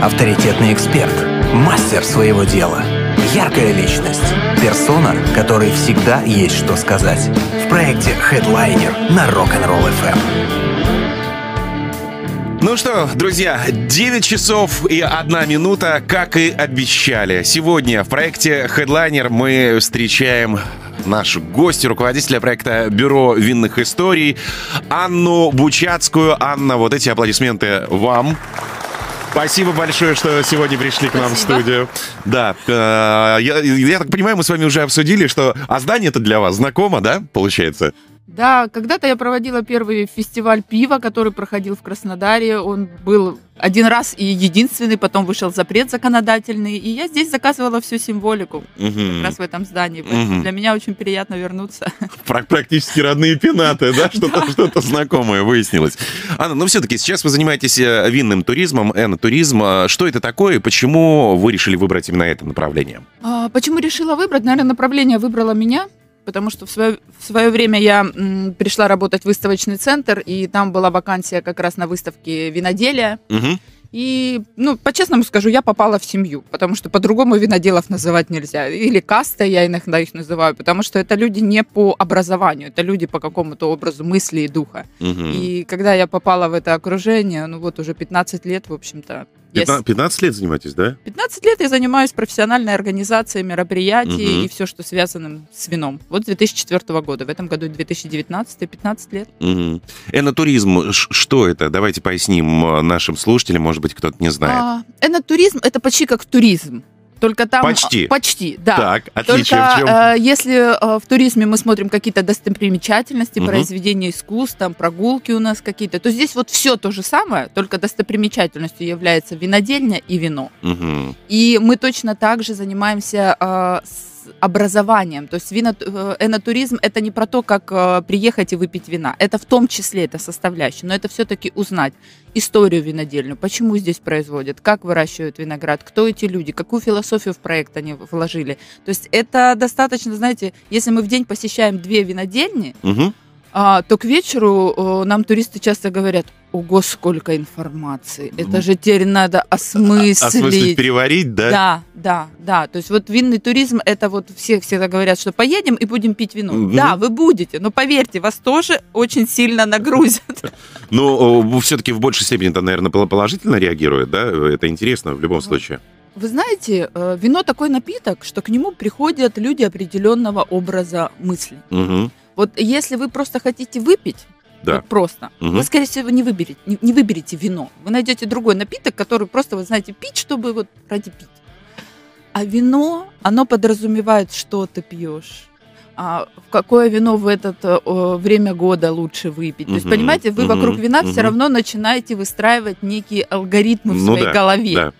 авторитетный эксперт, мастер своего дела, яркая личность, персона, которой всегда есть что сказать. В проекте Headliner на Rock'n'Roll FM. Ну что, друзья, 9 часов и 1 минута, как и обещали. Сегодня в проекте Headliner мы встречаем нашу гостью, руководителя проекта Бюро винных историй Анну Бучацкую. Анна, вот эти аплодисменты вам. Спасибо большое, что сегодня пришли к нам в студию. Да, э, я, я так понимаю, мы с вами уже обсудили, что... А здание это для вас знакомо, да, получается? Да, когда-то я проводила первый фестиваль пива, который проходил в Краснодаре. Он был один раз и единственный, потом вышел запрет законодательный, и я здесь заказывала всю символику угу. как раз в этом здании. Угу. Для меня очень приятно вернуться. Практически родные пенаты, да? Что-то что знакомое выяснилось. Анна, ну все-таки сейчас вы занимаетесь э, винным туризмом, энотуризм. А что это такое и почему вы решили выбрать именно это направление? А, почему решила выбрать? Наверное, направление выбрало меня потому что в свое, в свое время я м, пришла работать в выставочный центр, и там была вакансия как раз на выставке виноделия. Угу. И, ну, по-честному скажу, я попала в семью, потому что по-другому виноделов называть нельзя. Или каста я иногда их называю, потому что это люди не по образованию, это люди по какому-то образу мысли и духа. Угу. И когда я попала в это окружение, ну вот уже 15 лет, в общем-то, 15, 15 лет занимаетесь, да? 15 лет я занимаюсь профессиональной организацией мероприятий угу. и все, что связано с вином. Вот с 2004 года. В этом году 2019, 15 лет. Угу. Энотуризм, что это? Давайте поясним э, нашим слушателям, может быть, кто-то не знает. А, энотуризм – это почти как туризм. Только там... Почти. Почти, да. Так, отлично. Только в чем? Э, если э, в туризме мы смотрим какие-то достопримечательности, угу. произведения искусств, там прогулки у нас какие-то, то здесь вот все то же самое, только достопримечательностью является винодельня и вино. Угу. И мы точно так же занимаемся э, с образованием. То есть вино, э, энотуризм это не про то, как э, приехать и выпить вина. Это в том числе это составляющая, но это все-таки узнать историю винодельную, почему здесь производят, как выращивают виноград, кто эти люди, какую философию в проект они вложили. То есть это достаточно, знаете, если мы в день посещаем две винодельни, угу а, то к вечеру э, нам туристы часто говорят, ого, сколько информации, это же теперь надо осмыслить. Осмыслить, переварить, да? Да, да, да. То есть вот винный туризм, это вот все всегда говорят, что поедем и будем пить вино. Mm-hmm. Да, вы будете, но поверьте, вас тоже очень сильно нагрузят. Но все-таки в большей степени это, наверное, положительно реагирует, да? Это интересно в любом случае. Вы знаете, э, вино такой напиток, что к нему приходят люди определенного образа мысли. Угу. Вот если вы просто хотите выпить, да. Вот просто. Угу. Вы, скорее всего, не выберете, не, не выберете вино. Вы найдете другой напиток, который просто, вы знаете, пить, чтобы вот ради пить. А вино, оно подразумевает, что ты пьешь. А какое вино в это э, время года лучше выпить. Угу. То есть, понимаете, вы угу. вокруг вина угу. все равно начинаете выстраивать некие алгоритмы в ну своей да, голове. Да.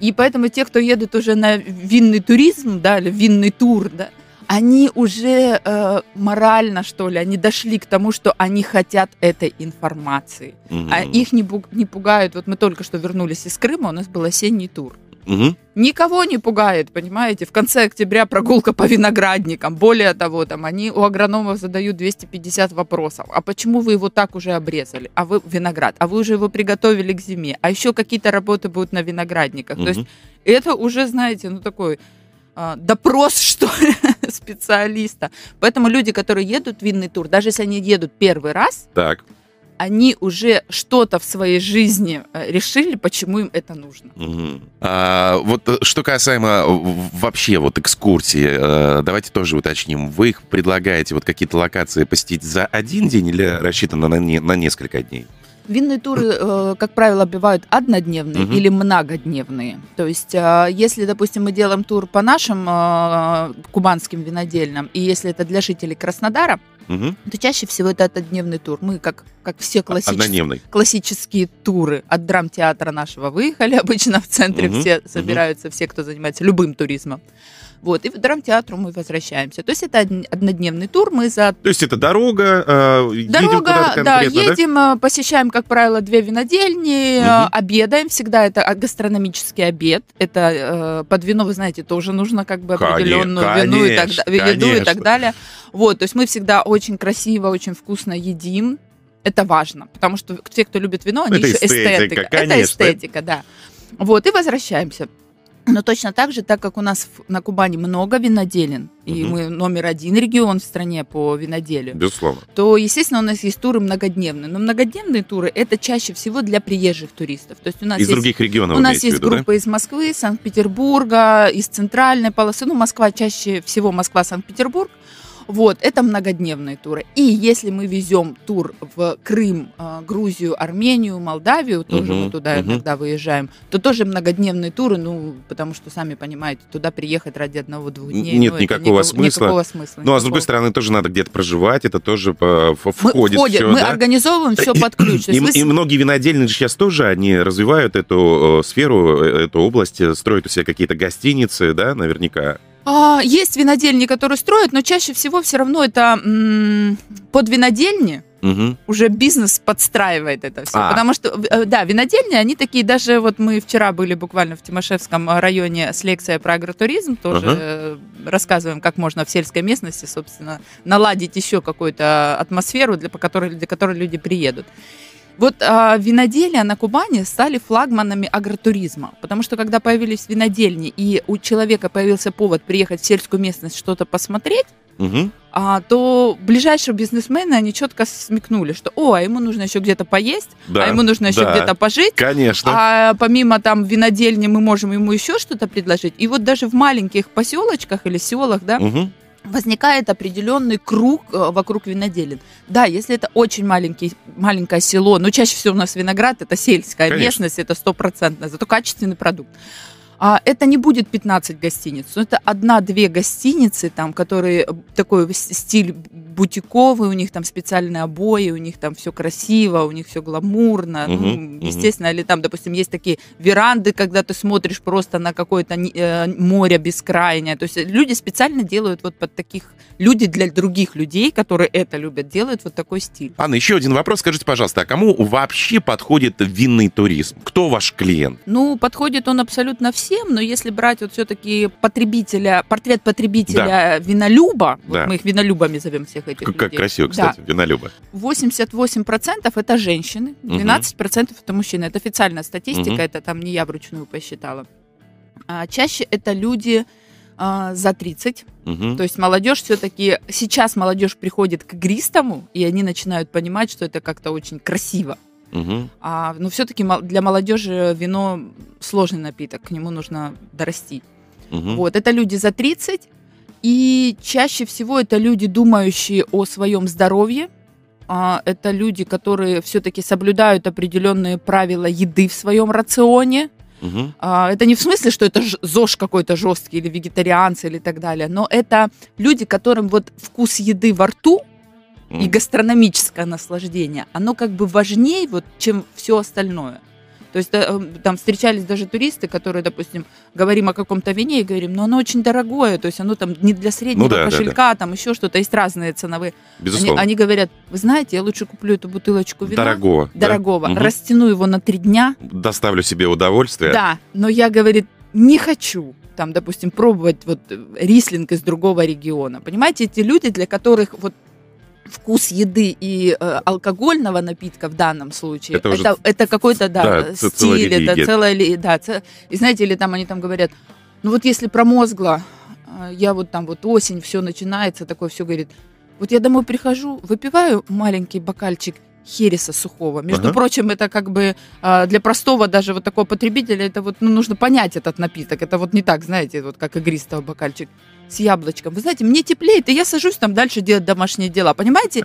И поэтому те, кто едут уже на винный туризм, да, или винный тур, да, они уже э, морально, что ли, они дошли к тому, что они хотят этой информации. Угу. А их не, не пугают. Вот мы только что вернулись из Крыма, у нас был осенний тур. Угу. Никого не пугает, понимаете? В конце октября прогулка по виноградникам. Более того, там они у агрономов задают 250 вопросов. А почему вы его так уже обрезали? А вы виноград? А вы уже его приготовили к зиме? А еще какие-то работы будут на виноградниках? Угу. То есть это уже, знаете, ну такой допрос, что ли, специалиста. Поэтому люди, которые едут в винный тур, даже если они едут первый раз, так. они уже что-то в своей жизни э, решили, почему им это нужно. Угу. А, вот э, что касаемо вообще вот экскурсии, э, давайте тоже уточним. Вы их предлагаете вот какие-то локации посетить за один день или рассчитано на, не, на несколько дней? Винные туры, э, как правило, бывают однодневные угу. или многодневные. То есть, э, если, допустим, мы делаем тур по нашим э, кубанским винодельным, и если это для жителей Краснодара, угу. то чаще всего это однодневный тур. Мы, как, как все классические, классические туры от драмтеатра нашего выехали, обычно в центре угу. все собираются, угу. все, кто занимается любым туризмом. Вот, и в драмтеатру мы возвращаемся. То есть это однодневный тур, мы за... То есть это дорога, э, дорога, едем да, едем, да? Э, посещаем, как правило, две винодельни, угу. обедаем, всегда это гастрономический обед, это э, под вино, вы знаете, тоже нужно как бы определенную конечно, вину и так, еду и так далее. Вот, то есть мы всегда очень красиво, очень вкусно едим, это важно, потому что те, кто любит вино, они это еще эстетика. эстетика. Это эстетика, да. Вот, и возвращаемся. Но точно так же, так как у нас на Кубани много виноделин, угу. и мы номер один регион в стране по виноделию, Безусловно. то, естественно, у нас есть туры многодневные. Но многодневные туры – это чаще всего для приезжих туристов. То есть у нас из есть, других регионов У нас есть виду, группа да? из Москвы, Санкт-Петербурга, из центральной полосы. Ну, Москва чаще всего Москва-Санкт-Петербург. Вот, это многодневные туры. И если мы везем тур в Крым, а, Грузию, Армению, Молдавию, тоже uh-huh, мы туда uh-huh. иногда выезжаем, то тоже многодневные туры, ну, потому что, сами понимаете, туда приехать ради одного-двух дней. Нет ну, никакого, никакого, смысла. никакого смысла. Ну, никакого. а с другой стороны, тоже надо где-то проживать, это тоже мы входит входит, все, Мы да? организовываем все под ключ. И, вы... и многие винодельные сейчас тоже, они развивают эту э, сферу, э, эту область, э, строят у себя какие-то гостиницы, да, наверняка. А, есть винодельни, которые строят, но чаще всего все равно это м- под винодельни угу. уже бизнес подстраивает это все. А. Потому что, э, да, винодельни, они такие, даже вот мы вчера были буквально в Тимошевском районе с лекцией про агротуризм, тоже э, рассказываем, как можно в сельской местности, собственно, наладить еще какую-то атмосферу, для, по которой, для которой люди приедут. Вот а, виноделия на Кубани стали флагманами агротуризма, потому что когда появились винодельни и у человека появился повод приехать в сельскую местность что-то посмотреть, Угу. а, то ближайшие бизнесмены, они четко смекнули, что, о, а ему нужно еще где-то поесть, Да, а ему нужно еще да. где-то пожить, Конечно. а помимо там винодельни мы можем ему еще что-то предложить. И вот даже в маленьких поселочках или селах, да, Мгм. Возникает определенный круг э, вокруг виноделин. Да, если это очень маленький, маленькое село, но чаще всего у нас виноград, это сельская Конечно. местность, это стопроцентно, зато качественный продукт. А это не будет 15 гостиниц, но это одна-две гостиницы, там, которые э, такой стиль бутиковый, у них там специальные обои, у них там все красиво, у них все гламурно, ну, Мгм, мгм. естественно, или там, допустим, есть такие веранды, когда ты смотришь просто на какое-то э, море бескрайнее, то есть люди специально делают вот под таких, люди для других людей, которые это любят, делают вот такой стиль. Анна, еще один вопрос. Скажите, пожалуйста, а кому вообще подходит винный туризм? Кто ваш клиент? Ну, подходит он абсолютно всем, но если брать вот все-таки потребителя, портрет потребителя винолюба, Да. вот мы их винолюбами зовем всех этих Как, как людей. красиво, Да. кстати, винолюба. 88% это женщины, Мгм. 12% это мужчины. Это официальная статистика, Мгм. это там не я вручную посчитала. А чаще это люди а, за 30. Мгм. То есть молодежь все-таки... Сейчас молодежь приходит к игристому, и они начинают понимать, что это как-то очень красиво. Мгм. А, но все-таки для молодежи вино сложный напиток, к нему нужно дорасти. Мгм. Вот, это люди за 30, и чаще всего это люди, думающие о своем здоровье. А, это люди, которые все-таки соблюдают определенные правила еды в своем рационе. Мгм. А, это не в смысле, что это ЗОЖ какой-то жесткий или вегетарианцы или так далее, но это люди, которым вот вкус еды во рту и гастрономическое наслаждение, оно как бы важнее, вот, чем все остальное. То есть э, там встречались даже туристы, которые, допустим, говорим о каком-то вине и говорим, но оно очень дорогое, то есть оно там не для среднего Ну да, да, кошелька, там еще что-то, есть разные ценовые. Они, Безусловно. они говорят, вы знаете, я лучше куплю эту бутылочку вина Дорогого. да? дорогого, Мгм. растяну его на три дня, Доставлю себе удовольствие. да, но я, говорит, не хочу там, допустим, пробовать вот э, рислинг из другого региона. Понимаете, эти люди, для которых вот вкус еды и э, алкогольного напитка в данном случае, Это это, уже- это, какой-то, да, да, стиль, это целая, ли- да, ц- и знаете, или там они там говорят, ну вот если промозгло, э, я вот там вот осень, все начинается, такое все говорит, вот я домой прихожу, выпиваю маленький бокальчик хереса сухого. Между Ага. прочим, это как бы а, для простого даже вот такого потребителя, это вот ну, нужно понять этот напиток. Это вот не так, знаете, вот как игристого бокальчик с яблочком. Вы знаете, мне теплеет, и я сажусь там дальше делать домашние дела. Понимаете?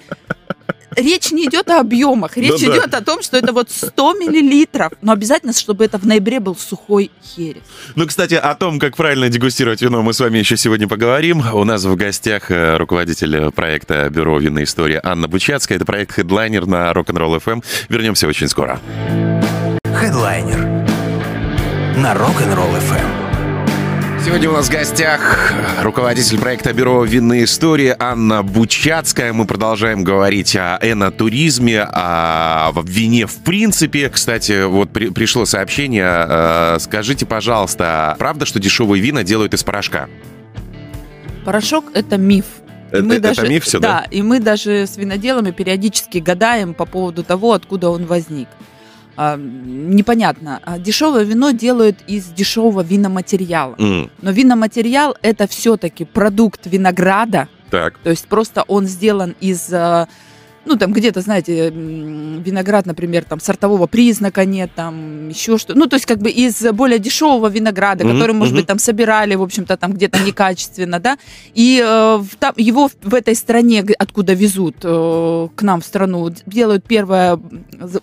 Речь не идет о объемах, речь Ну да. идет о том, что это вот 100 миллилитров. Но обязательно, чтобы это в ноябре был сухой херес. Ну, кстати, о том, как правильно дегустировать вино, мы с вами еще сегодня поговорим. У нас в гостях э, руководитель проекта Бюро винной истории Анна Бучацкая. Это проект Headliner на Rock'n'Roll FM. Вернемся очень скоро. Хедлайнер на Rock'n'Roll FM. Сегодня у нас в гостях руководитель проекта Бюро винной истории Анна Бучацкая. Мы продолжаем говорить о энотуризме, о вине в принципе. Кстати, вот при- пришло сообщение. э, Скажите, пожалуйста, правда, что дешевые вина делают из порошка? Порошок – это миф. И Это, мы это даже, миф все, да? и мы даже с виноделами периодически гадаем по поводу того, откуда он возник. А, непонятно. А дешевое вино делают из дешевого виноматериала. Mm. Но виноматериал это все-таки продукт винограда. Так. То есть просто он сделан из а, ну, там где-то, знаете, виноград, например, там сортового признака нет, там еще что Ну, то есть как бы из более дешевого винограда, mm-hmm. который, может mm-hmm. быть, там собирали, в общем-то, там где-то некачественно, да, и э, там, его в, этой стране, откуда везут э, к нам в страну, делают первое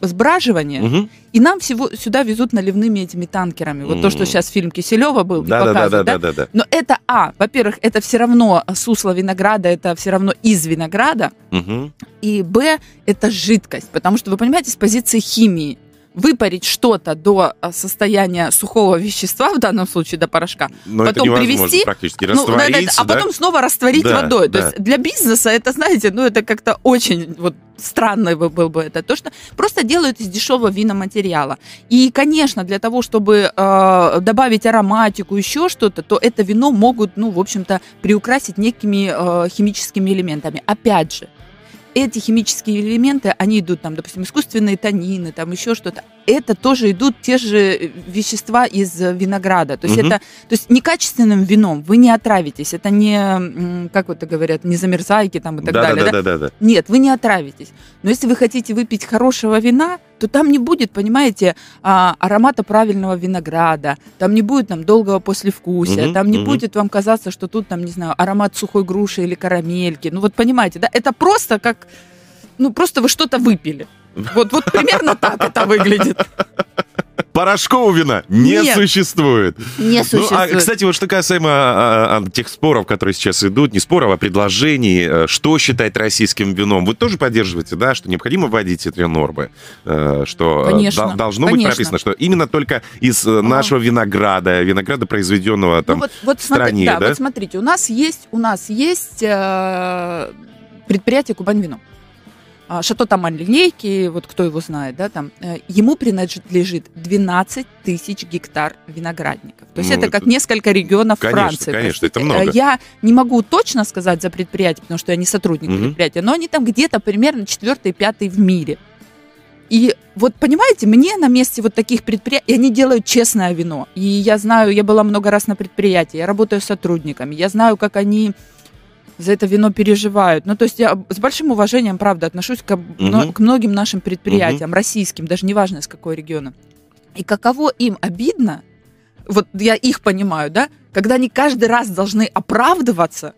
сбраживание, mm-hmm. и нам всего сюда везут наливными этими танкерами. Вот mm-hmm. то, что сейчас фильм Киселева был, да, показывает, да, да, да, да, да. Но это, а, во-первых, это все равно сусло винограда, это все равно из винограда, mm-hmm. и Б – это жидкость, потому что, вы понимаете, с позиции химии выпарить что-то до а, состояния сухого вещества, в данном случае до порошка, Но потом это привести, практически ну, да, да, а потом снова растворить да, водой. Да. То есть для бизнеса это, знаете, ну это как-то очень вот странно был бы это. То, что просто делают из дешевого виноматериала. И, конечно, для того, чтобы э, добавить ароматику, еще что-то, то это вино могут, ну, в общем-то, приукрасить некими э, химическими элементами. Опять же, эти химические элементы, они идут там, допустим, искусственные танины, там еще что-то это тоже идут те же вещества из винограда. То есть угу. это, то есть некачественным вином вы не отравитесь. Это не, как вот это говорят, не замерзайки там и так да, далее. Да, да? Да, да, да. Нет, вы не отравитесь. Но если вы хотите выпить хорошего вина, то там не будет, понимаете, а, аромата правильного винограда, там не будет там долгого послевкусия, угу, там не угу. будет вам казаться, что тут там, не знаю, аромат сухой груши или карамельки. Ну вот понимаете, да, это просто как, ну просто вы что-то выпили. Вот, вот примерно так это выглядит. Порошкового вина не Нет, существует. Не существует. Ну, а, кстати, вот что касаемо а, а, тех споров, которые сейчас идут, не споров, а предложений, э, что считать российским вином, вы тоже поддерживаете, да, что необходимо вводить эти нормы, э, что конечно, должно конечно. быть прописано, что именно только из нашего винограда, винограда, произведенного там ну, вот, вот в стране, смотри, да, да? Вот смотрите, у нас есть, у нас есть э, предприятие Кубань Вино. А, Шато Тамань линейки, вот кто его знает, да, там, э, ему принадлежит 12 тысяч гектар виноградников. То есть ну, это, это как несколько регионов конечно, Франции. Конечно, это много. Я не могу точно сказать за предприятие, потому что я не сотрудник угу. предприятия, но они там где-то примерно четвертый, пятый в мире. И вот понимаете, мне на месте вот таких предприятий, они делают честное вино. И я знаю, я была много раз на предприятии, я работаю с сотрудниками, я знаю, как они за это вино переживают. Ну, то есть я с большим уважением, правда, отношусь к, угу. к многим нашим предприятиям, угу. российским, даже неважно из какого региона. И каково им обидно, вот я их понимаю, да, когда они каждый раз должны оправдываться,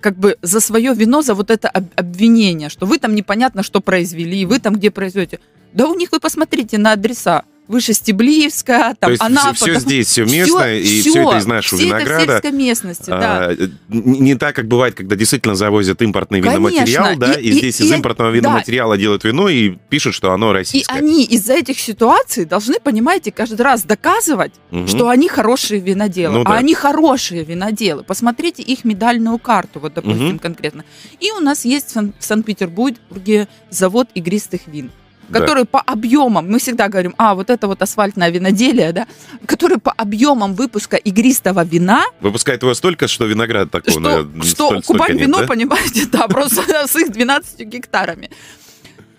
как бы за свое вино, за вот это обвинение, что вы там непонятно что произвели, вы там где производите. Да у них вы посмотрите на адреса выше Стеблиевска, там, То есть Анапа. Все, все здесь, все местное, все, и все, все это из нашего все винограда. Это в сельской местности, а, да. Не так, как бывает, когда действительно завозят импортный Конечно. виноматериал, да, и, и здесь и, из импортного виноматериала да. делают вино и пишут, что оно российское. И они из-за этих ситуаций должны, понимаете, каждый раз доказывать, угу. что они хорошие виноделы. Ну, да. А они хорошие виноделы. Посмотрите их медальную карту, вот, допустим, угу. конкретно. И у нас есть в Санкт-Петербурге завод игристых вин который да. по объемам, мы всегда говорим, а, вот это вот асфальтное виноделие, да, который по объемам выпуска игристого вина... Выпускает его столько, что виноград такого, что, наверное, что столь, Кубань нет, вино, да? понимаете, да, просто с их 12 гектарами.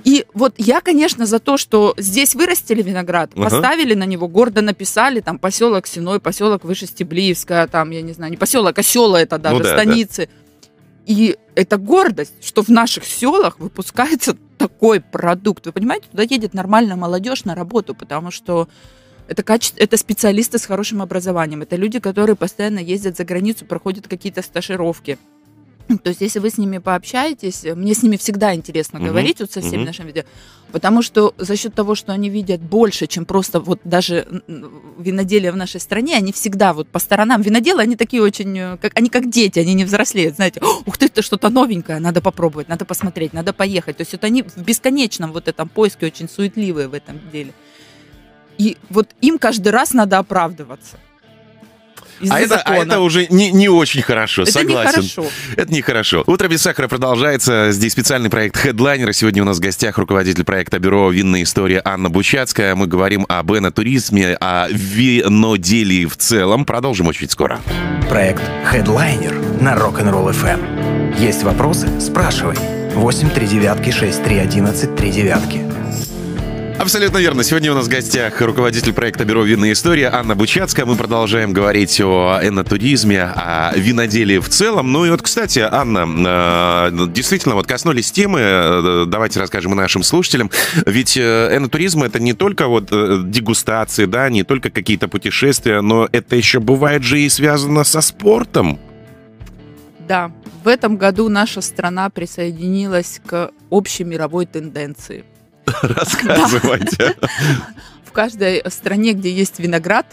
И вот я, конечно, за то, что здесь вырастили виноград, uh-huh. поставили на него, гордо написали, там, поселок Синой, поселок Вышестеблиевская, там, я не знаю, не поселок, а села это даже, ну, да, станицы. Да. И это гордость, что в наших селах выпускается такой продукт. Вы понимаете, туда едет нормальная молодежь на работу, потому что это, качество, это специалисты с хорошим образованием, это люди, которые постоянно ездят за границу, проходят какие-то стажировки. То есть, если вы с ними пообщаетесь, мне с ними всегда интересно uh-huh. говорить вот со всеми uh-huh. нашими видео, потому что за счет того, что они видят больше, чем просто вот даже виноделие в нашей стране, они всегда вот по сторонам виноделы, они такие очень, э, как, они как дети, они не взрослеют, знаете, ух ты, это что-то новенькое, надо попробовать, надо посмотреть, надо поехать. То есть, вот они в бесконечном вот этом поиске очень суетливые в этом деле. И вот им каждый раз надо оправдываться а это, а это уже не, не очень хорошо, это согласен. Нехорошо. Это нехорошо. Утро без сахара продолжается. Здесь специальный проект Headliner. Сегодня у нас в гостях руководитель проекта бюро «Винная история» Анна Бучацкая. Мы говорим об энотуризме, о виноделии в целом. Продолжим очень скоро. Проект Headliner на Rock'n'Roll FM. Есть вопросы? Спрашивай. 8 3 девятки 6 3 11 3 девятки. Абсолютно верно. Сегодня у нас в гостях руководитель проекта Бюро винной истории Анна Бучацкая. Мы продолжаем говорить о энотуризме, о виноделии в целом. Ну и вот, кстати, Анна, э, действительно, вот коснулись темы, э, давайте расскажем нашим слушателям. Ведь э, энотуризм это не только вот дегустации, да, не только какие-то путешествия, но это еще бывает же и связано со спортом. Да, в этом году наша страна присоединилась к общей мировой тенденции – Рассказывайте. В каждой стране, где есть виноград,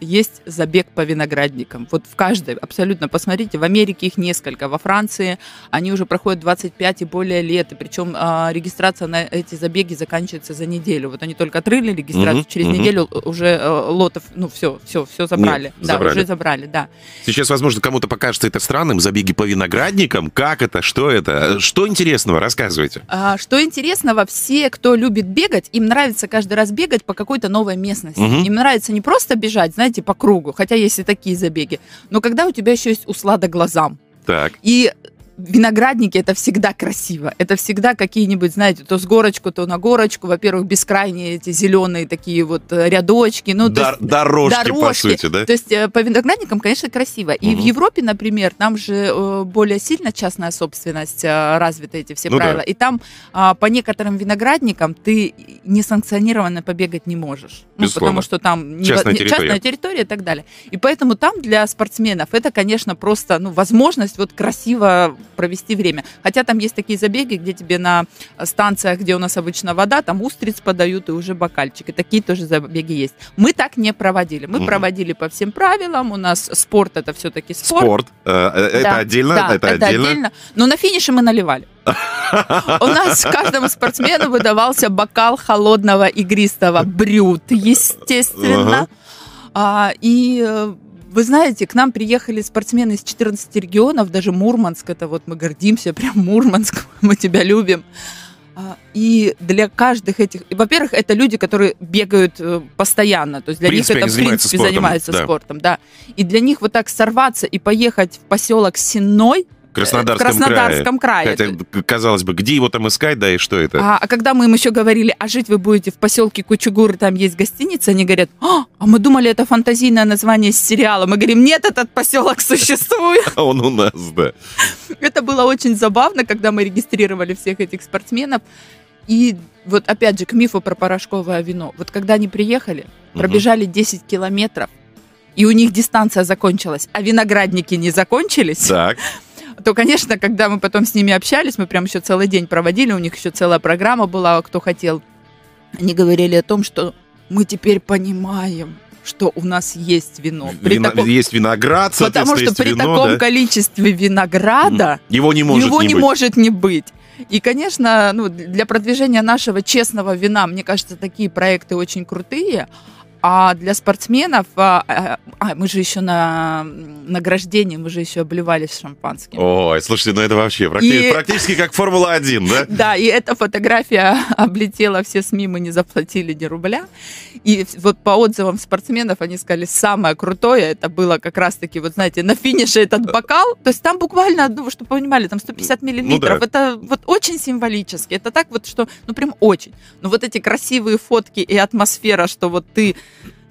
есть забег по виноградникам. Вот в каждой, абсолютно. Посмотрите, в Америке их несколько, во Франции они уже проходят 25 и более лет, и причем а, регистрация на эти забеги заканчивается за неделю. Вот они только отрыли регистрацию, угу, через угу. неделю уже а, лотов, ну все, все, все забрали. Нет, да, забрали. уже забрали, да. Сейчас, возможно, кому-то покажется это странным, забеги по виноградникам. Как это, что это? Что интересного? Рассказывайте. А, что интересного, все, кто любит бегать, им нравится каждый раз бегать по какой-то новой местности. Угу. Им нравится не просто бежать, знаете, знаете, по кругу, хотя есть и такие забеги. Но когда у тебя еще есть услада глазам, так. И виноградники это всегда красиво. Это всегда какие-нибудь, знаете, то с горочку, то на горочку. Во-первых, бескрайние эти зеленые такие вот э, рядочки. Ну, Дар- есть, дорожки, дорожки, по сути, да? То есть э, по виноградникам, конечно, красиво. И угу. в Европе, например, там же э, более сильно частная собственность развита эти все ну правила. Да. И там а, по некоторым виноградникам ты несанкционированно побегать не можешь. Ну, потому что там частная, не, территория. частная территория и так далее. И поэтому там для спортсменов это, конечно, просто ну, возможность вот красиво провести время. Хотя там есть такие забеги, где тебе на станциях, где у нас обычно вода, там устриц подают и уже бокальчик. И такие тоже забеги есть. Мы так не проводили. Мы угу. проводили по всем правилам. У нас спорт это все-таки спорт. Спорт. Э, э, это да, отдельно? Да, это, это отдельно. отдельно. Но на финише мы наливали. У нас каждому спортсмену выдавался бокал холодного игристого брют, естественно. А, и э, вы знаете, к нам приехали спортсмены из 14 регионов, даже Мурманск, это вот мы гордимся, прям Мурманск, мы тебя любим. А, и для каждых этих, во-первых, это люди, которые бегают э, постоянно, то есть для принципе, них это в принципе спортом, занимаются да. спортом, да. И для них вот так сорваться и поехать в поселок Сенной, Краснодарском, Краснодарском крае. крае. Хотя, казалось бы, где его там искать, да, и что это? А, а когда мы им еще говорили, а жить вы будете в поселке Кучугур, там есть гостиница, они говорят, а, а мы думали, это фантазийное название сериала. Мы говорим, нет, этот поселок существует. А он у нас, да. Это было очень забавно, когда мы регистрировали всех этих спортсменов. И вот опять же к мифу про порошковое вино. Вот когда они приехали, пробежали 10 километров, и у них дистанция закончилась, а виноградники не закончились. Так то, конечно, когда мы потом с ними общались, мы прям еще целый день проводили, у них еще целая программа была, кто хотел. Они говорили о том, что мы теперь понимаем, что у нас есть вино. При Вино, таком... Есть виноград, Потому что при вино, таком да? количестве винограда его не может его не, не быть. может не быть. И, конечно, ну, для продвижения нашего честного вина, мне кажется, такие проекты очень крутые. А для спортсменов, а, а, а мы же еще на награждении, мы же еще обливались шампанским. Ой, слушайте, ну это вообще практически, и... практически как Формула-1, да? Да, и эта фотография облетела все СМИ, мы не заплатили ни рубля. И вот по отзывам спортсменов они сказали, самое крутое, это было как раз-таки, вот знаете, на финише этот бокал, то есть там буквально, ну, чтобы понимали, там 150 миллилитров, ну, да. это вот очень символически, это так вот, что, ну прям очень. Но вот эти красивые фотки и атмосфера, что вот ты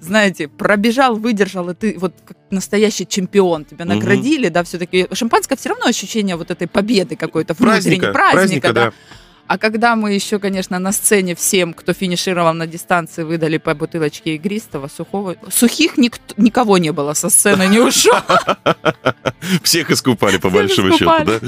знаете, пробежал, выдержал, и ты вот как настоящий чемпион, тебя наградили, угу. да, все-таки шампанское все равно ощущение вот этой победы какой-то внутренней, праздника, праздника, праздника да. да. А когда мы еще, конечно, на сцене всем, кто финишировал на дистанции, выдали по бутылочке игристого, сухого... Сухих никто, никого не было со сцены, не ушел. Всех искупали, по большому счету, да?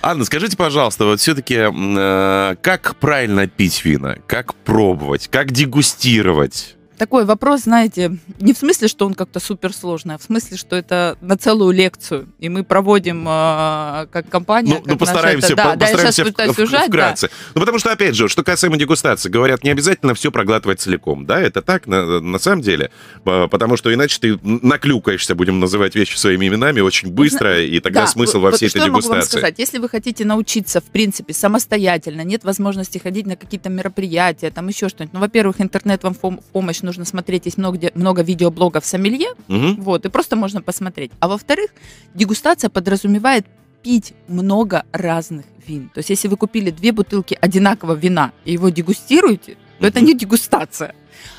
Анна, скажите, пожалуйста, вот все-таки, э, как правильно пить вина? Как пробовать? Как дегустировать? Такой вопрос, знаете, не в смысле, что он как-то суперсложный, а в смысле, что это на целую лекцию. И мы проводим э, как компания. Ну, как ну постараемся, это, да, постараемся да, я в, сюжет, вкратце. Да. Ну, потому что, опять же, что касаемо дегустации, говорят, не обязательно все проглатывать целиком. Да, это так на, на самом деле. Потому что иначе ты наклюкаешься, будем называть вещи своими именами, очень быстро, и тогда да, смысл во всей что этой дегустации. Я могу вам сказать? Если вы хотите научиться, в принципе, самостоятельно, нет возможности ходить на какие-то мероприятия, там еще что-нибудь. Ну, во-первых, интернет вам в помощь нужно смотреть, есть много, много видеоблогов сомелье, угу. вот, и просто можно посмотреть. А во-вторых, дегустация подразумевает пить много разных вин. То есть, если вы купили две бутылки одинакового вина и его дегустируете, то это не дегустация.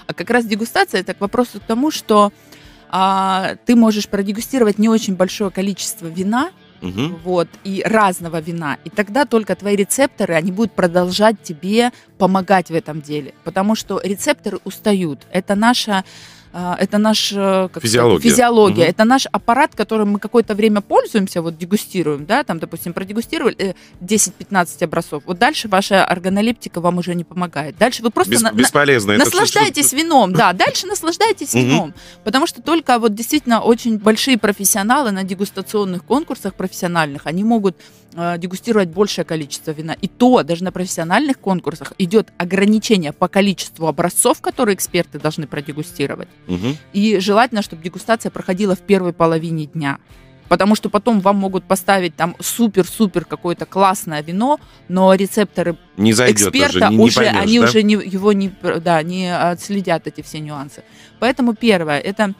А как раз дегустация это к вопросу к тому, что а, ты можешь продегустировать не очень большое количество вина, угу. вот, и разного вина. И тогда только твои рецепторы, они будут продолжать тебе помогать в этом деле. Потому что рецепторы устают. Это наша это наш э, как физиология, сказать, физиология. Угу. это наш аппарат, которым мы какое-то время пользуемся, вот дегустируем, да, там, допустим, продегустировали 10-15 э, образцов, вот дальше ваша органолептика вам уже не помогает. Дальше вы просто Бес, на, бесполезно. На, наслаждаетесь вином, да, дальше наслаждайтесь вином, потому что только вот действительно очень большие профессионалы на дегустационных конкурсах профессиональных, они могут э, дегустировать большее количество вина. И то даже на профессиональных конкурсах идет ограничение по количеству образцов, которые эксперты должны продегустировать. Угу. И желательно, чтобы дегустация проходила в первой половине дня. Потому что потом вам могут поставить там супер-супер какое-то классное вино, но рецепторы не эксперта уже, не, уже не поймешь, они да? уже не, его не, да, не отследят эти все нюансы. Поэтому первое это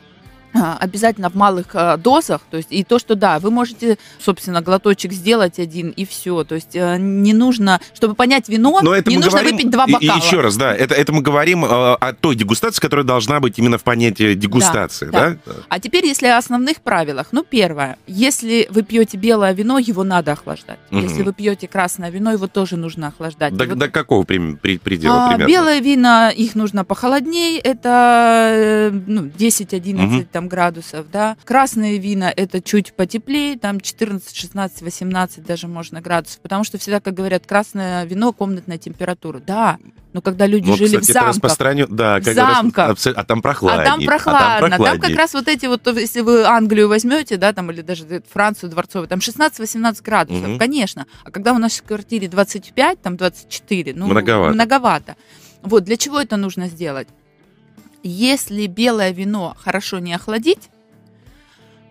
обязательно в малых а, дозах, то есть и то, что да, вы можете, собственно, глоточек сделать один и все, то есть э, не нужно, чтобы понять вино, Но это не нужно говорим, выпить два бокала. И, и еще раз, да, это, это мы говорим э, о той дегустации, которая должна быть именно в понятии дегустации, да? да? да. А теперь, если о основных правилах, ну, первое, если вы пьете белое вино, его надо охлаждать. Угу. Если вы пьете красное вино, его тоже нужно охлаждать. До, вот... до какого предела а, примерно? Белое вино, их нужно похолоднее, это э, ну, 10-11 угу. Там градусов, да. Красные вина это чуть потеплее, там 14, 16, 18 даже можно градусов, потому что всегда, как говорят, красное вино комнатная температура. Да, но когда люди вот, жили кстати, в замках, распространю... да, в замках, раз... а там прохладнее. А там прохладно, а там, там как раз вот эти вот, если вы Англию возьмете, да, там или даже Францию дворцовую, там 16-18 градусов, угу. конечно. А когда у нас в квартире 25, там 24, ну многовато. многовато. Вот для чего это нужно сделать? Если белое вино хорошо не охладить,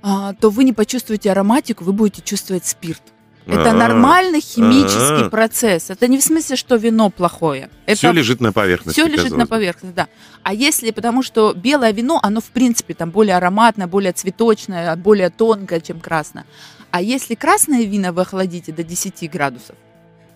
а, то вы не почувствуете ароматику, вы будете чувствовать спирт. Это А-а-а. нормальный химический А-а-а. процесс. Это не в смысле, что вино плохое. Это все лежит на поверхности. Все лежит на поверхности, да. А если, потому что белое вино, оно в принципе там более ароматное, более цветочное, более тонкое, чем красное. А если красное вино вы охладите до 10 градусов,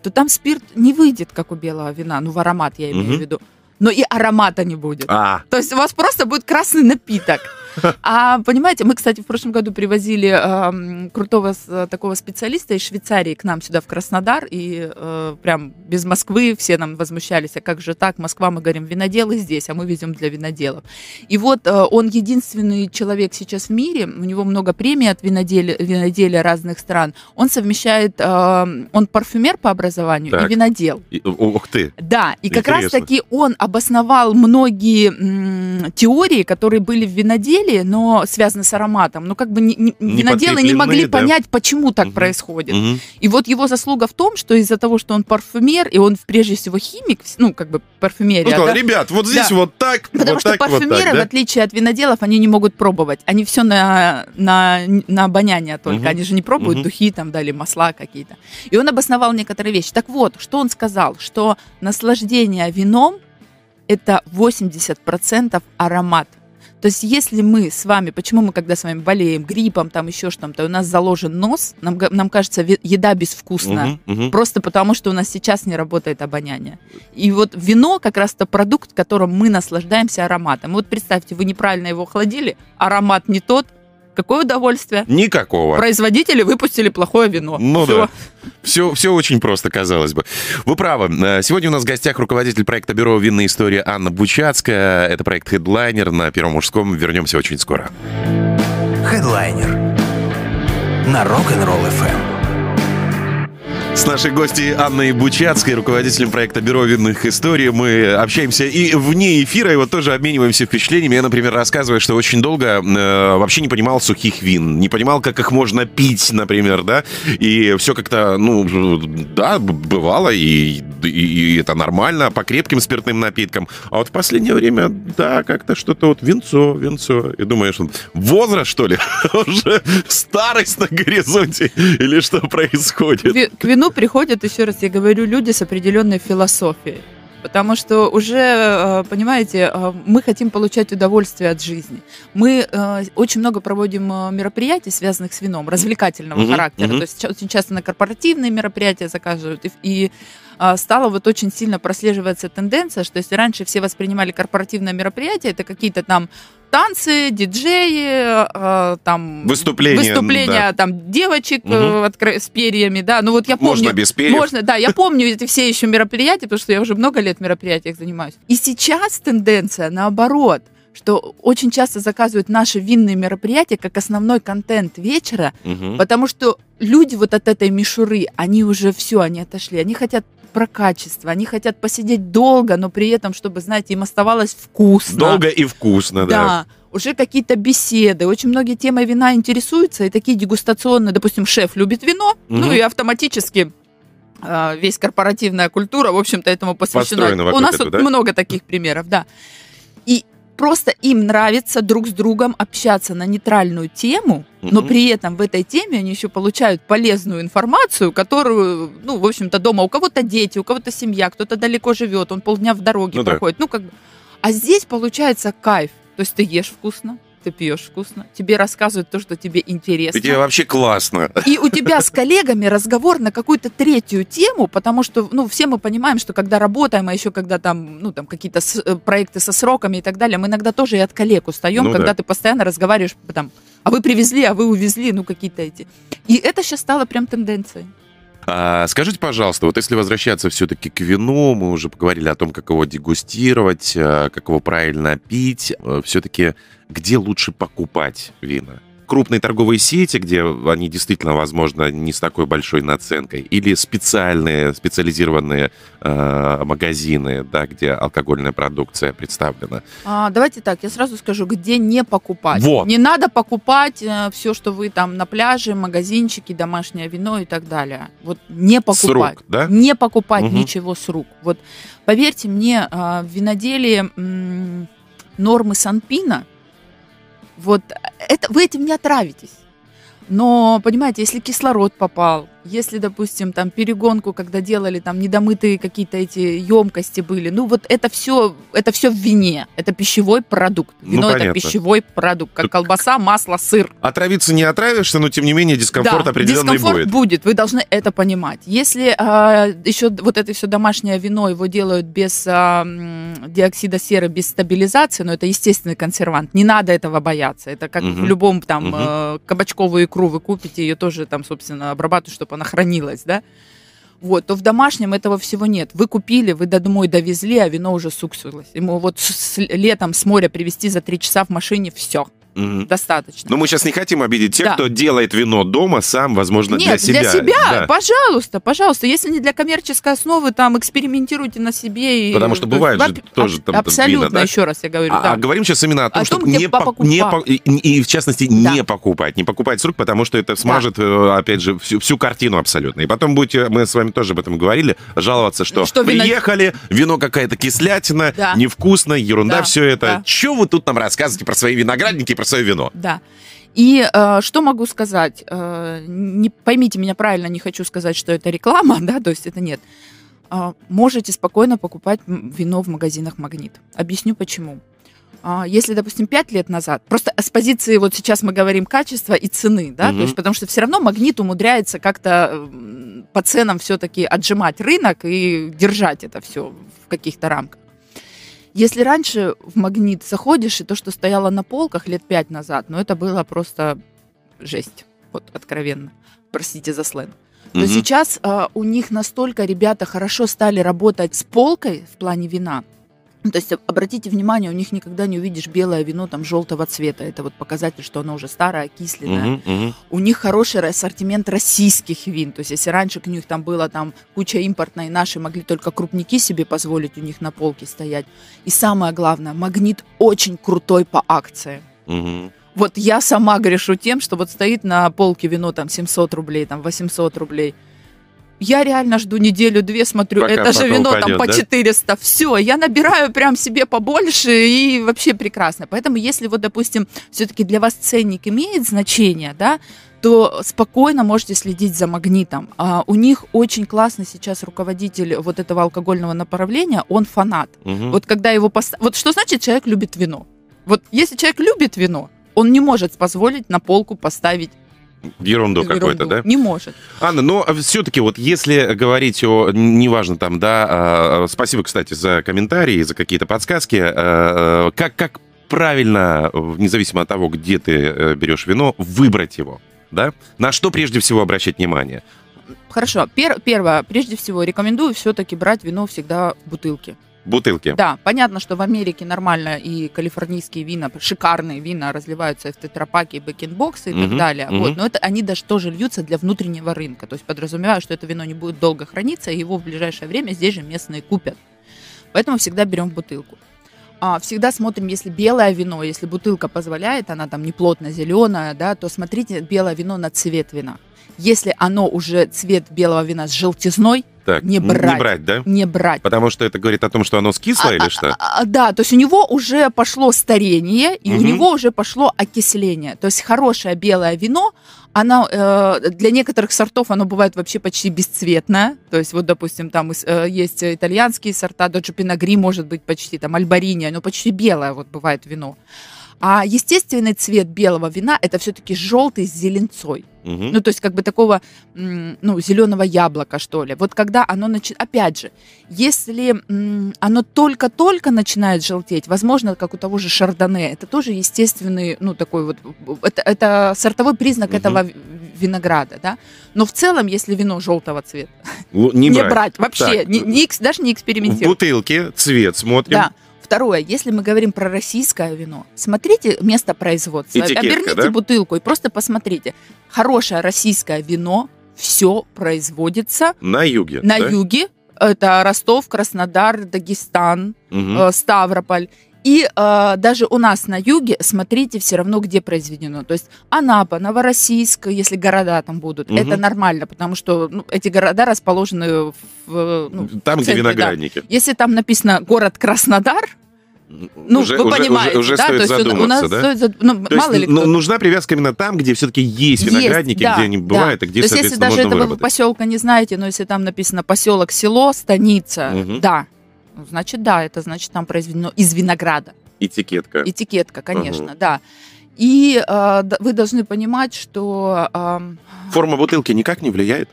то там спирт не выйдет, как у белого вина, ну в аромат я имею угу. в виду но и аромата не будет. А. То есть у вас просто будет красный напиток. А понимаете, мы, кстати, в прошлом году привозили э, крутого э, такого специалиста из Швейцарии к нам сюда в Краснодар, и э, прям без Москвы все нам возмущались, а как же так, Москва, мы говорим, виноделы здесь, а мы везем для виноделов. И вот э, он единственный человек сейчас в мире, у него много премий от виноделия, виноделия разных стран, он совмещает, э, он парфюмер по образованию так. и винодел. И, ух ты! Да, и Интересно. как раз таки он обосновал многие м, теории, которые были в виноделии, но связаны с ароматом. Но как бы не, не, не виноделы не могли да. понять, почему так угу. происходит. Угу. И вот его заслуга в том, что из-за того, что он парфюмер, и он прежде всего химик, ну, как бы парфюмерия. Ну, да? ребят, вот здесь да. вот так, Потому вот что так, парфюмеры, вот так, да? в отличие от виноделов, они не могут пробовать. Они все на, на, на обоняние только. Угу. Они же не пробуют угу. духи там, да, или масла какие-то. И он обосновал некоторые вещи. Так вот, что он сказал? Что наслаждение вином это 80% аромат. То есть, если мы с вами, почему мы, когда с вами болеем гриппом, там еще что-то, у нас заложен нос, нам, нам кажется, еда безвкусная, угу, угу. просто потому, что у нас сейчас не работает обоняние. И вот вино как раз то продукт, которым мы наслаждаемся ароматом. Вот представьте, вы неправильно его охладили, аромат не тот, Какое удовольствие? Никакого. Производители выпустили плохое вино. Ну все. да. Все, все очень просто, казалось бы. Вы правы. Э, сегодня у нас в гостях руководитель проекта Бюро винной истории Анна Бучацкая. Это проект Headliner на Первом мужском. Вернемся очень скоро. Headliner на Rock'n'Roll FM. С нашей гостьей Анной Бучацкой, руководителем проекта Бюро винных историй, мы общаемся и вне эфира, и вот тоже обмениваемся впечатлениями. Я, например, рассказываю, что очень долго э, вообще не понимал сухих вин, не понимал, как их можно пить, например, да, и все как-то, ну, да, бывало, и, и, и это нормально, по крепким спиртным напиткам. А вот в последнее время, да, как-то что-то вот винцо, винцо, и думаешь, возраст, что ли? Уже старость на горизонте, или что происходит? К вину приходят, еще раз я говорю, люди с определенной философией. Потому что уже, э, понимаете, э, мы хотим получать удовольствие от жизни. Мы э, очень много проводим мероприятий, связанных с вином, развлекательного mm-hmm. характера. Mm-hmm. То есть очень часто на корпоративные мероприятия заказывают. И, и стала вот очень сильно прослеживаться тенденция, что если раньше все воспринимали корпоративное мероприятие, это какие-то там танцы, диджеи, э, там выступления, выступления да. там девочек угу. э, с перьями, да. Ну вот я помню. Можно без перьев. Можно, да. Я помню эти все еще мероприятия, потому что я уже много лет в мероприятиях занимаюсь. И сейчас тенденция наоборот что очень часто заказывают наши винные мероприятия как основной контент вечера, угу. потому что люди вот от этой мишуры, они уже все, они отошли, они хотят про качество. Они хотят посидеть долго, но при этом, чтобы, знаете, им оставалось вкусно. Долго и вкусно, да. Да. Уже какие-то беседы. Очень многие темой вина интересуются, и такие дегустационные, допустим, шеф любит вино, угу. ну и автоматически э, весь корпоративная культура, в общем-то, этому посвящена. У нас этого, да? много таких примеров, да. И просто им нравится друг с другом общаться на нейтральную тему, но при этом в этой теме они еще получают полезную информацию, которую, ну, в общем-то, дома у кого-то дети, у кого-то семья, кто-то далеко живет, он полдня в дороге ну, проходит. Да. Ну, как бы. А здесь получается кайф. То есть ты ешь вкусно, ты пьешь вкусно, тебе рассказывают то, что тебе интересно. И тебе вообще классно. И у тебя с коллегами разговор на какую-то третью тему, потому что, ну, все мы понимаем, что когда работаем, а еще когда там, ну, там какие-то э, проекты со сроками и так далее, мы иногда тоже и от коллег устаем, ну, когда да. ты постоянно разговариваешь, там, а вы привезли, а вы увезли, ну, какие-то эти. И это сейчас стало прям тенденцией. А, скажите, пожалуйста, вот если возвращаться все-таки к вину, мы уже поговорили о том, как его дегустировать, а, как его правильно пить, а, все-таки где лучше покупать вина? Крупные торговые сети, где они действительно, возможно, не с такой большой наценкой, или специальные, специализированные э, магазины, да, где алкогольная продукция представлена? А, давайте так, я сразу скажу, где не покупать. Вот. Не надо покупать э, все, что вы там на пляже, магазинчики, домашнее вино и так далее. Вот не покупать. С рук, да? Не покупать угу. ничего с рук. Вот поверьте мне, э, в виноделии м- нормы Санпина – вот это, вы этим не отравитесь. Но, понимаете, если кислород попал, если, допустим, там перегонку, когда делали, там недомытые какие-то эти емкости были, ну вот это все, это все в вине, это пищевой продукт. Ну, Вино ну, это пищевой продукт, как колбаса, масло, сыр. Отравиться не отравишься, но тем не менее дискомфорт да, определенный дискомфорт будет. будет, вы должны это понимать. Если а, еще вот это все домашнее вино его делают без а, диоксида серы, без стабилизации, но это естественный консервант, не надо этого бояться. Это как угу. в любом там угу. кабачковую икру вы купите, ее тоже там, собственно, обрабатывают, чтобы она хранилась, да, вот, то в домашнем этого всего нет. Вы купили, вы до домой довезли, а вино уже суксилось. Ему вот с, летом с моря привезти за три часа в машине все. Угу. Достаточно. Но мы сейчас не хотим обидеть тех, да. кто делает вино дома сам, возможно, Нет, для себя. для себя, да. пожалуйста, пожалуйста. Если не для коммерческой основы, там экспериментируйте на себе. И... Потому что бывает же тоже там Абсолютно, вина, да? еще раз я говорю. А, да. а говорим сейчас именно о том, о чтобы не, по, не по, и, и в частности да. не покупать, не покупать с рук, потому что это смажет, да. Э, опять же, всю, всю картину абсолютно. И потом будете, мы с вами тоже об этом говорили, жаловаться, что, что приехали, вино, вино какая-то кислятина, да. невкусно, ерунда, да. все это. Да. Че вы тут нам рассказываете про свои виноградники, про свое вино? Да. И э, что могу сказать? Э, не поймите меня правильно, не хочу сказать, что это реклама, да, то есть это нет. Э, можете спокойно покупать вино в магазинах Магнит. Объясню почему. Э, если, допустим, 5 лет назад, просто с позиции, вот сейчас мы говорим качества и цены, да, угу. то есть потому что все равно Магнит умудряется как-то по ценам все-таки отжимать рынок и держать это все в каких-то рамках. Если раньше в магнит заходишь, и то, что стояло на полках лет пять назад, ну это было просто жесть, вот откровенно. Простите за сленг. Но угу. сейчас э, у них настолько ребята хорошо стали работать с полкой в плане вина, то есть обратите внимание, у них никогда не увидишь белое вино там желтого цвета. Это вот показатель, что оно уже старое, окисленное. Uh-huh, uh-huh. У них хороший ассортимент российских вин. То есть если раньше к них там было там куча импортной, наши могли только крупники себе позволить у них на полке стоять. И самое главное, магнит очень крутой по акции. Uh-huh. Вот я сама грешу тем, что вот стоит на полке вино там 700 рублей, там 800 рублей – я реально жду неделю-две, смотрю, Пока это же вино упадет, там по да? 400. Все, я набираю прям себе побольше и вообще прекрасно. Поэтому если вот, допустим, все-таки для вас ценник имеет значение, да, то спокойно можете следить за магнитом. А у них очень классно сейчас руководитель вот этого алкогольного направления, он фанат. Угу. Вот когда его пост... Вот что значит человек любит вино? Вот если человек любит вино, он не может позволить на полку поставить Ерунду какой-то, да? Не может. Анна, но все-таки вот если говорить о, неважно там, да, а, спасибо, кстати, за комментарии, за какие-то подсказки, а, как, как правильно, независимо от того, где ты э, берешь вино, выбрать его, да? На что прежде всего обращать внимание? Хорошо. Пер, первое, прежде всего, рекомендую все-таки брать вино всегда в бутылке. Бутылки. Да, понятно, что в Америке нормально и калифорнийские вина, шикарные вина разливаются в тетрапаки, bag-in-box ы и mm-hmm. так далее. Mm-hmm. Вот, но это они даже тоже льются для внутреннего рынка. То есть подразумеваю, что это вино не будет долго храниться, и его в ближайшее время здесь же местные купят. Поэтому всегда берем бутылку. А, всегда смотрим, если белое вино, если бутылка позволяет, она там не плотно зеленая, да, то смотрите белое вино на цвет вина. Если оно уже цвет белого вина с желтизной, так, не брать. Не брать, да? Не брать. Потому что это говорит о том, что оно скисло а, или а, что? А, а, да, то есть у него уже пошло старение, и угу. у него уже пошло окисление. То есть хорошее белое вино, оно э, для некоторых сортов оно бывает вообще почти бесцветное. То есть вот, допустим, там э, есть итальянские сорта, Доджо Пинагри может быть почти, там Альбарини, оно почти белое вот бывает вино. А естественный цвет белого вина это все-таки желтый с зеленцой. Угу. Ну, то есть, как бы такого, ну, зеленого яблока, что ли. Вот когда оно начинает, опять же, если оно только-только начинает желтеть, возможно, как у того же шардоне, это тоже естественный, ну, такой вот, это, это сортовой признак угу. этого винограда, да. Но в целом, если вино желтого цвета, не, не брать. брать вообще, не, не, даже не экспериментировать. В бутылке цвет смотрим. Да. Второе, если мы говорим про российское вино, смотрите место производства, Этикетка, оберните да? бутылку и просто посмотрите. Хорошее российское вино все производится на юге. На да? юге. Это Ростов, Краснодар, Дагестан, угу. Ставрополь. И э, даже у нас на юге, смотрите все равно, где произведено. То есть Анапа, Новороссийск, если города там будут, угу. это нормально, потому что ну, эти города расположены в, ну, там, в центре, где виноградники. Да. Если там написано город Краснодар, ну, уже, вы уже, понимаете, уже, уже да? стоит То есть задуматься, у нас да? стоит, ну, То мало есть, ли кто... нужна привязка именно там, где все-таки есть виноградники, есть, да, где они бывают, да. и где, То есть, если даже этого выработать. поселка не знаете, но если там написано поселок, село, станица, угу. да, ну, значит, да, это значит там произведено из винограда. Этикетка. Этикетка, конечно, угу. да. И э, вы должны понимать, что... Э, форма бутылки никак не влияет?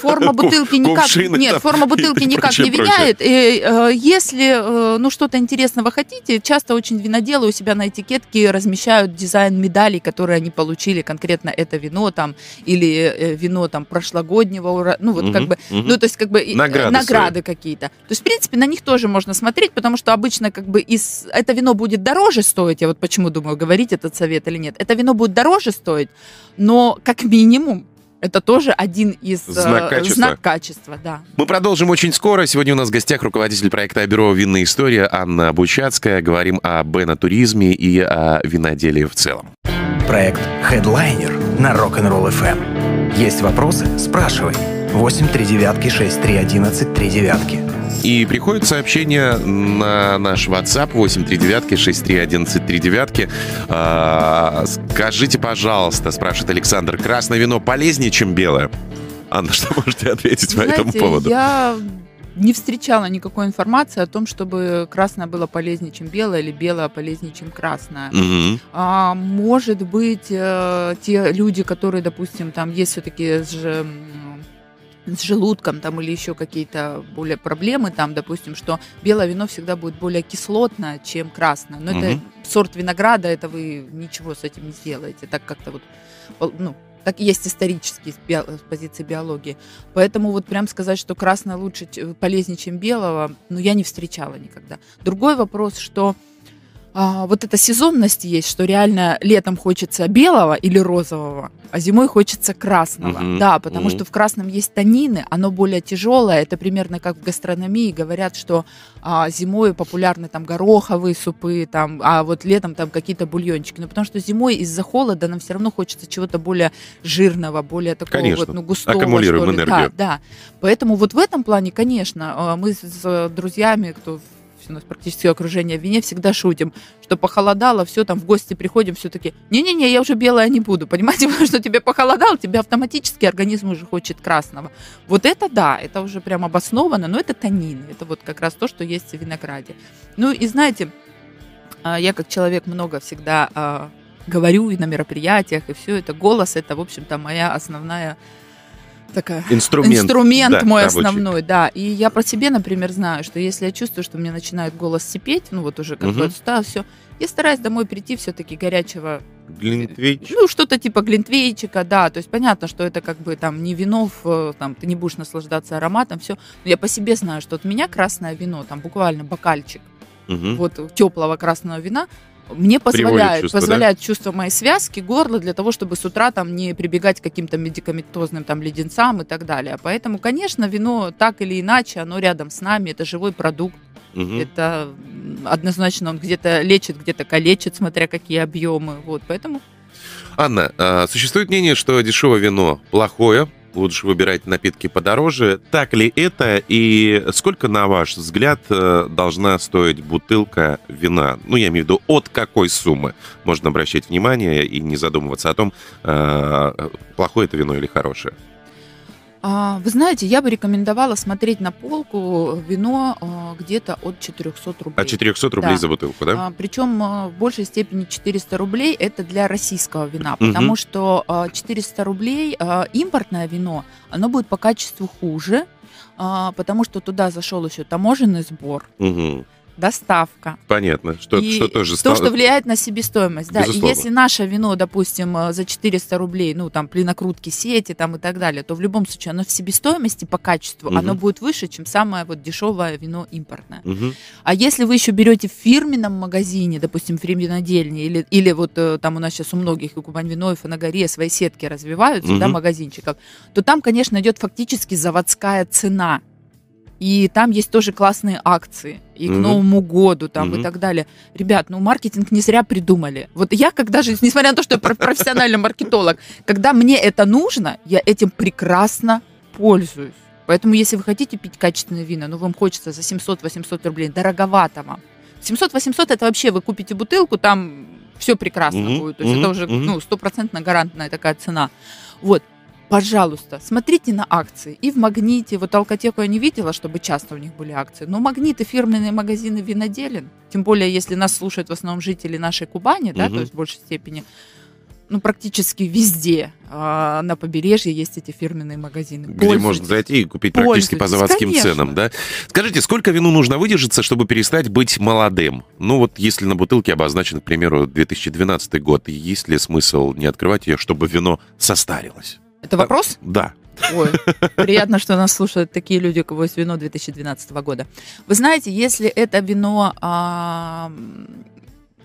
Форма бутылки никак... Нет, форма бутылки никак не влияет. Э, если э, ну, что-то интересного хотите, часто очень виноделы у себя на этикетке размещают дизайн медалей, которые они получили, конкретно это вино там, или э, вино там прошлогоднего, ну вот как бы, ну то есть как бы награды, награды какие-то. То есть, в принципе, на них тоже можно смотреть, потому что обычно как бы из... это вино будет дороже стоить, я вот почему думаю, говорить этот совет или нет. Это вино будет дороже стоить, но как минимум это тоже один из знак качества. знак качества, да. Мы продолжим очень скоро. Сегодня у нас в гостях руководитель проекта бюро «Винная история» Анна Бучацкая. Говорим о бенотуризме и о виноделии в целом. Проект Headliner на Rock'n'Roll FM. Есть вопросы? Спрашивай. 8 3 девятки 6 3 11 3 девятки. И приходит сообщение на наш WhatsApp 839-6311-39. А, скажите, пожалуйста, спрашивает Александр, красное вино полезнее, чем белое? Анна, что можете ответить Знаете, по этому поводу? Я не встречала никакой информации о том, чтобы красное было полезнее, чем белое, или белое полезнее, чем красное. Угу. А, может быть, э, те люди, которые, допустим, там есть все-таки с желудком там или еще какие-то более проблемы там, допустим, что белое вино всегда будет более кислотное, чем красное. Но угу. это сорт винограда, это вы ничего с этим не сделаете. Так как-то вот, ну, так есть исторически с, позиции биологии. Поэтому вот прям сказать, что красное лучше, полезнее, чем белого, ну, я не встречала никогда. Другой вопрос, что а, вот эта сезонность есть, что реально летом хочется белого или розового, а зимой хочется красного. Mm-hmm. Да, потому mm-hmm. что в красном есть танины, оно более тяжелое. Это примерно как в гастрономии говорят, что а, зимой популярны там гороховые супы, там, а вот летом там какие-то бульончики. Ну, потому что зимой из-за холода нам все равно хочется чего-то более жирного, более такого конечно. вот, ну, густого. Аккумулируем энергию. Да, да. Поэтому вот в этом плане, конечно, а, мы с друзьями, кто у нас практически окружение в вине, всегда шутим, что похолодало, все, там в гости приходим, все-таки, не-не-не, я уже белое не буду, понимаете, потому что тебе похолодало, тебе автоматически организм уже хочет красного. Вот это да, это уже прям обосновано, но это танины, это вот как раз то, что есть в винограде. Ну и знаете, а, я как человек много всегда а, говорю и на мероприятиях, и все это. Голос это, в общем-то, моя основная такая инструмент, инструмент да, мой рабочий. основной, да. И я про себя, например, знаю, что если я чувствую, что мне начинает голос сипеть, ну вот уже как угу. да, все, я стараюсь домой прийти все-таки горячего. Глинтвейчика? Ну, что-то типа глинтвейчика, да. То есть понятно, что это как бы там не вино, в, там ты не будешь наслаждаться ароматом, все. Но я по себе знаю, что от меня красное вино, там буквально бокальчик угу. вот теплого красного вина, мне позволяет, чувство, позволяет да? чувство моей связки, горла для того, чтобы с утра там не прибегать к каким-то медикаментозным там леденцам и так далее. Поэтому, конечно, вино так или иначе, оно рядом с нами, это живой продукт. Угу. Это однозначно он где-то лечит, где-то калечит, смотря какие объемы. Вот, поэтому... Анна, а, существует мнение, что дешевое вино плохое, лучше выбирать напитки подороже. Так ли это и сколько, на ваш взгляд, э, должна стоить бутылка вина? Ну, я имею в виду, от какой суммы можно обращать внимание и не задумываться о том, э, плохое это вино или хорошее? А, вы знаете, я бы рекомендовала смотреть на полку вино а, где-то от 400 рублей. От 400 рублей да. за бутылку, да? А, причем в большей степени 400 рублей это для российского вина, потому угу. что 400 рублей импортное вино, оно будет по качеству хуже, потому что туда зашел еще таможенный сбор. Угу доставка. Понятно, что, и что тоже стало... То, что влияет на себестоимость. Да, и если наше вино, допустим, э, за 400 рублей, ну, там, при накрутке сети там и так далее, то в любом случае оно в себестоимости по качеству, угу. оно будет выше, чем самое вот дешевое вино импортное. Угу. А если вы еще берете в фирменном магазине, допустим, в винодельне, или, или вот э, там у нас сейчас у многих, и Кубань Вино, и Фанагория свои сетки развиваются, угу. да, магазинчиков, то там, конечно, идет фактически заводская цена и там есть тоже классные акции. И к Новому году там mm-hmm. и так далее. Ребят, ну маркетинг не зря придумали. Вот я когда же, несмотря на то, что я профессиональный маркетолог, когда мне это нужно, я этим прекрасно пользуюсь. Поэтому, если вы хотите пить качественное вино, но вам хочется за 700-800 рублей, дороговато вам. 700-800 это вообще вы купите бутылку, там все прекрасно mm-hmm. будет. То есть mm-hmm. это уже ну, стопроцентно гарантная такая цена. Вот пожалуйста, смотрите на акции. И в Магните, вот Алкотеку я не видела, чтобы часто у них были акции, но Магниты, фирменные магазины виноделен, тем более, если нас слушают в основном жители нашей Кубани, да, угу. то есть в большей степени, ну, практически везде а, на побережье есть эти фирменные магазины. Где можно зайти и купить практически по заводским конечно. ценам, да? Скажите, сколько вину нужно выдержаться, чтобы перестать быть молодым? Ну, вот если на бутылке обозначен, к примеру, 2012 год, есть ли смысл не открывать ее, чтобы вино состарилось? Это вопрос? Да. Ой, приятно, что нас слушают такие люди, у кого есть вино 2012 года. Вы знаете, если это вино... А,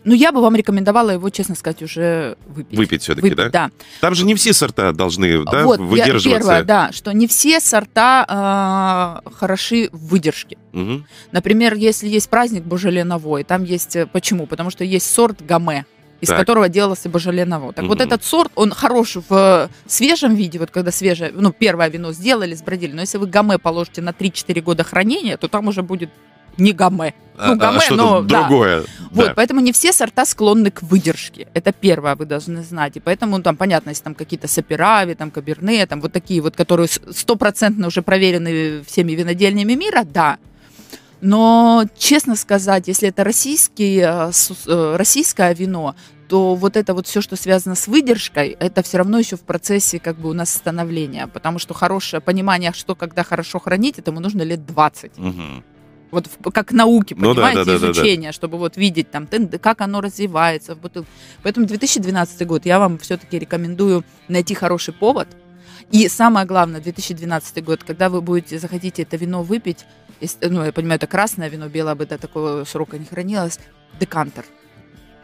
ну, я бы вам рекомендовала его, честно сказать, уже выпить. Выпить все-таки, выпить, да? Да. Там же не все сорта должны да, вот, выдерживаться. Первое, да, что не все сорта э, хороши в выдержке. Угу. Например, если есть праздник Божеле Новой, там есть... Э, почему? Потому что есть сорт гаме из так. которого делался божоле наво. Так угу. вот этот сорт, он хорош в свежем виде, вот когда свежее, ну, первое вино сделали, сбродили, но если вы гаме положите на 3-4 года хранения, то там уже будет не гаме. Ну, а, гаме, а но другое. Да. Вот, поэтому не все сорта склонны к выдержке. Это первое, вы должны знать. И поэтому там, понятно, если там какие-то саперави, там каберне, там вот такие вот, которые стопроцентно уже проверены всеми винодельнями мира, да. Но, честно сказать, если это российский, э, э, российское вино, то вот это вот все, что связано с выдержкой, это все равно еще в процессе как бы у нас становления, потому что хорошее понимание, что когда хорошо хранить, этому нужно лет 20. Угу. Вот как науки, понимаете, ну, да, да, изучение, да, да. чтобы вот видеть там, как оно развивается в бутылке. Поэтому 2012 год я вам все-таки рекомендую найти хороший повод. И самое главное, 2012 год, когда вы будете, захотите это вино выпить, ну, я понимаю, это красное вино, белое бы до такого срока не хранилось, декантер.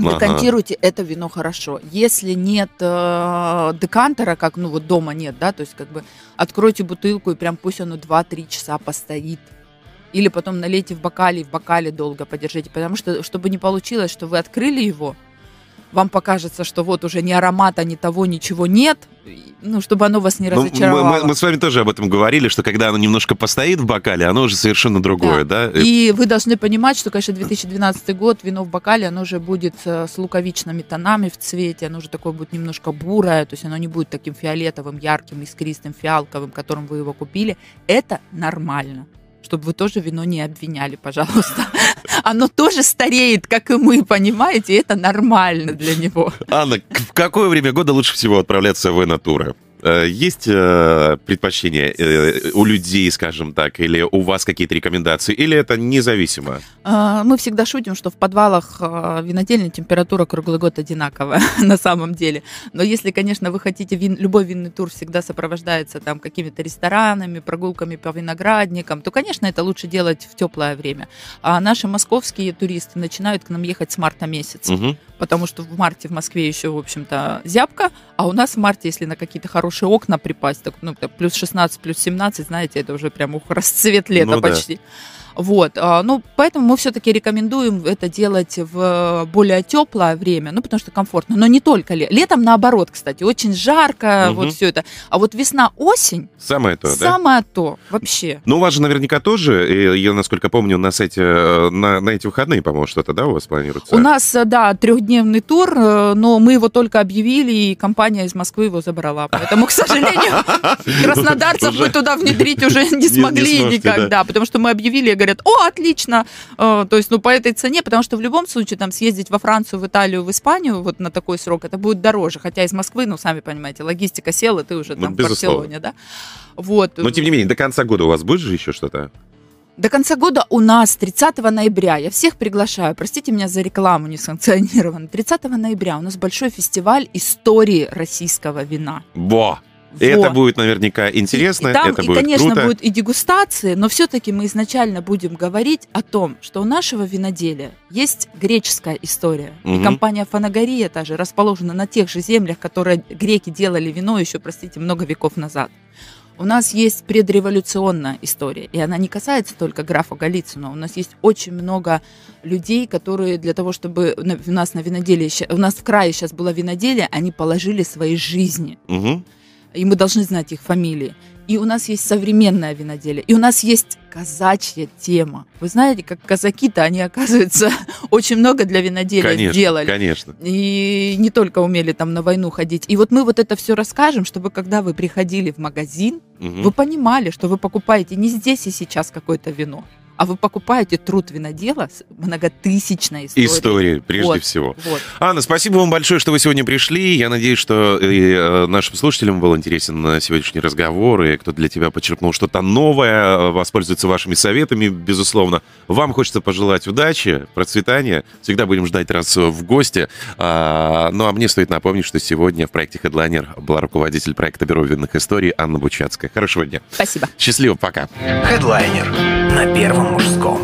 Декантируйте ага. это вино хорошо. Если нет э, декантера, как ну вот дома нет, да, то есть как бы откройте бутылку и прям пусть оно 2-3 часа постоит. Или потом налейте в бокале и в бокале долго подержите. Потому что, чтобы не получилось, что вы открыли его, вам покажется, что вот уже ни аромата, ни того, ничего нет, ну, чтобы оно вас не разочаровало. Ну, мы, мы, мы с вами тоже об этом говорили, что когда оно немножко постоит в бокале, оно уже совершенно другое, да? да? И вы должны понимать, что, конечно, 2012 год, вино в бокале, оно уже будет э, с луковичными тонами в цвете, оно уже такое будет немножко бурое, то есть оно не будет таким фиолетовым, ярким, искристым, фиалковым, которым вы его купили. Это нормально чтобы вы тоже вино не обвиняли, пожалуйста. Оно тоже стареет, как и мы, понимаете, это нормально для него. Анна, в какое время года лучше всего отправляться в инатуры? Э, есть э, предпочтения э, у людей, скажем так, или у вас какие-то рекомендации, или это независимо? А, мы всегда шутим, что в подвалах винодельни температура круглый год одинаковая на самом деле. Но если, конечно, вы хотите, вин, любой винный тур всегда сопровождается там какими-то ресторанами, прогулками по виноградникам, то, конечно, это лучше делать в теплое время. А наши московские туристы начинают к нам ехать с марта месяца. Угу потому что в марте в Москве еще, в общем-то, зябко, а у нас в марте, если на какие-то хорошие окна припасть, так, ну, плюс 16, плюс 17, знаете, это уже прям ух, расцвет лета ну, почти. Да. Вот, а, ну, поэтому мы все-таки рекомендуем это делать в более теплое время, ну, потому что комфортно, но не только летом. Летом, наоборот, кстати, очень жарко, угу. вот все это. А вот весна-осень... Самое то, самое да? Самое то, вообще. Ну, у вас же наверняка тоже, я, насколько помню, на сайте, э, на, на эти выходные, по-моему, что-то, да, у вас планируется? У нас, э, да, трехдневный тур, э, но мы его только объявили, и компания из Москвы его забрала. Поэтому, к сожалению, краснодарцев мы туда внедрить уже не смогли никогда, потому что мы объявили, говорят, о, отлично, э, то есть, ну, по этой цене, потому что в любом случае там съездить во Францию, в Италию, в Испанию вот на такой срок, это будет дороже, хотя из Москвы, ну, сами понимаете, логистика села, ты уже ну, там ну, в Барселоне, да? Вот. Но, тем не менее, до конца года у вас будет же еще что-то? До конца года у нас 30 ноября, я всех приглашаю, простите меня за рекламу несанкционированную, 30 ноября у нас большой фестиваль истории российского вина. Во! Вот. Это будет наверняка интересно, и, и там, это будет и, конечно, круто. будут и дегустации, но все-таки мы изначально будем говорить о том, что у нашего виноделия есть греческая история. Угу. И компания Фанагория же расположена на тех же землях, которые греки делали вино еще, простите, много веков назад. У нас есть предреволюционная история, и она не касается только графа Голицына. У нас есть очень много людей, которые для того, чтобы у нас на виноделии, у нас в крае сейчас было виноделие, они положили свои жизни. Угу и мы должны знать их фамилии. И у нас есть современное виноделие, и у нас есть казачья тема. Вы знаете, как казаки-то, они, оказывается, очень много для виноделия конечно, сделали. Конечно, И не только умели там на войну ходить. И вот мы вот это все расскажем, чтобы когда вы приходили в магазин, угу. вы понимали, что вы покупаете не здесь и сейчас какое-то вино, а вы покупаете труд винодела с многотысячной историей. Истории, прежде вот, всего. Вот. Анна, спасибо вам большое, что вы сегодня пришли. Я надеюсь, что и э, нашим слушателям был интересен сегодняшний разговор, и кто для тебя подчеркнул что-то новое, э, воспользуется вашими советами, безусловно. Вам хочется пожелать удачи, процветания. Всегда будем ждать раз в гости. А, ну, а мне стоит напомнить, что сегодня в проекте Headliner была руководитель проекта Бюро винных историй Анна Бучацкая. Хорошего дня. Спасибо. Счастливо, пока. Headliner на первом mužskom.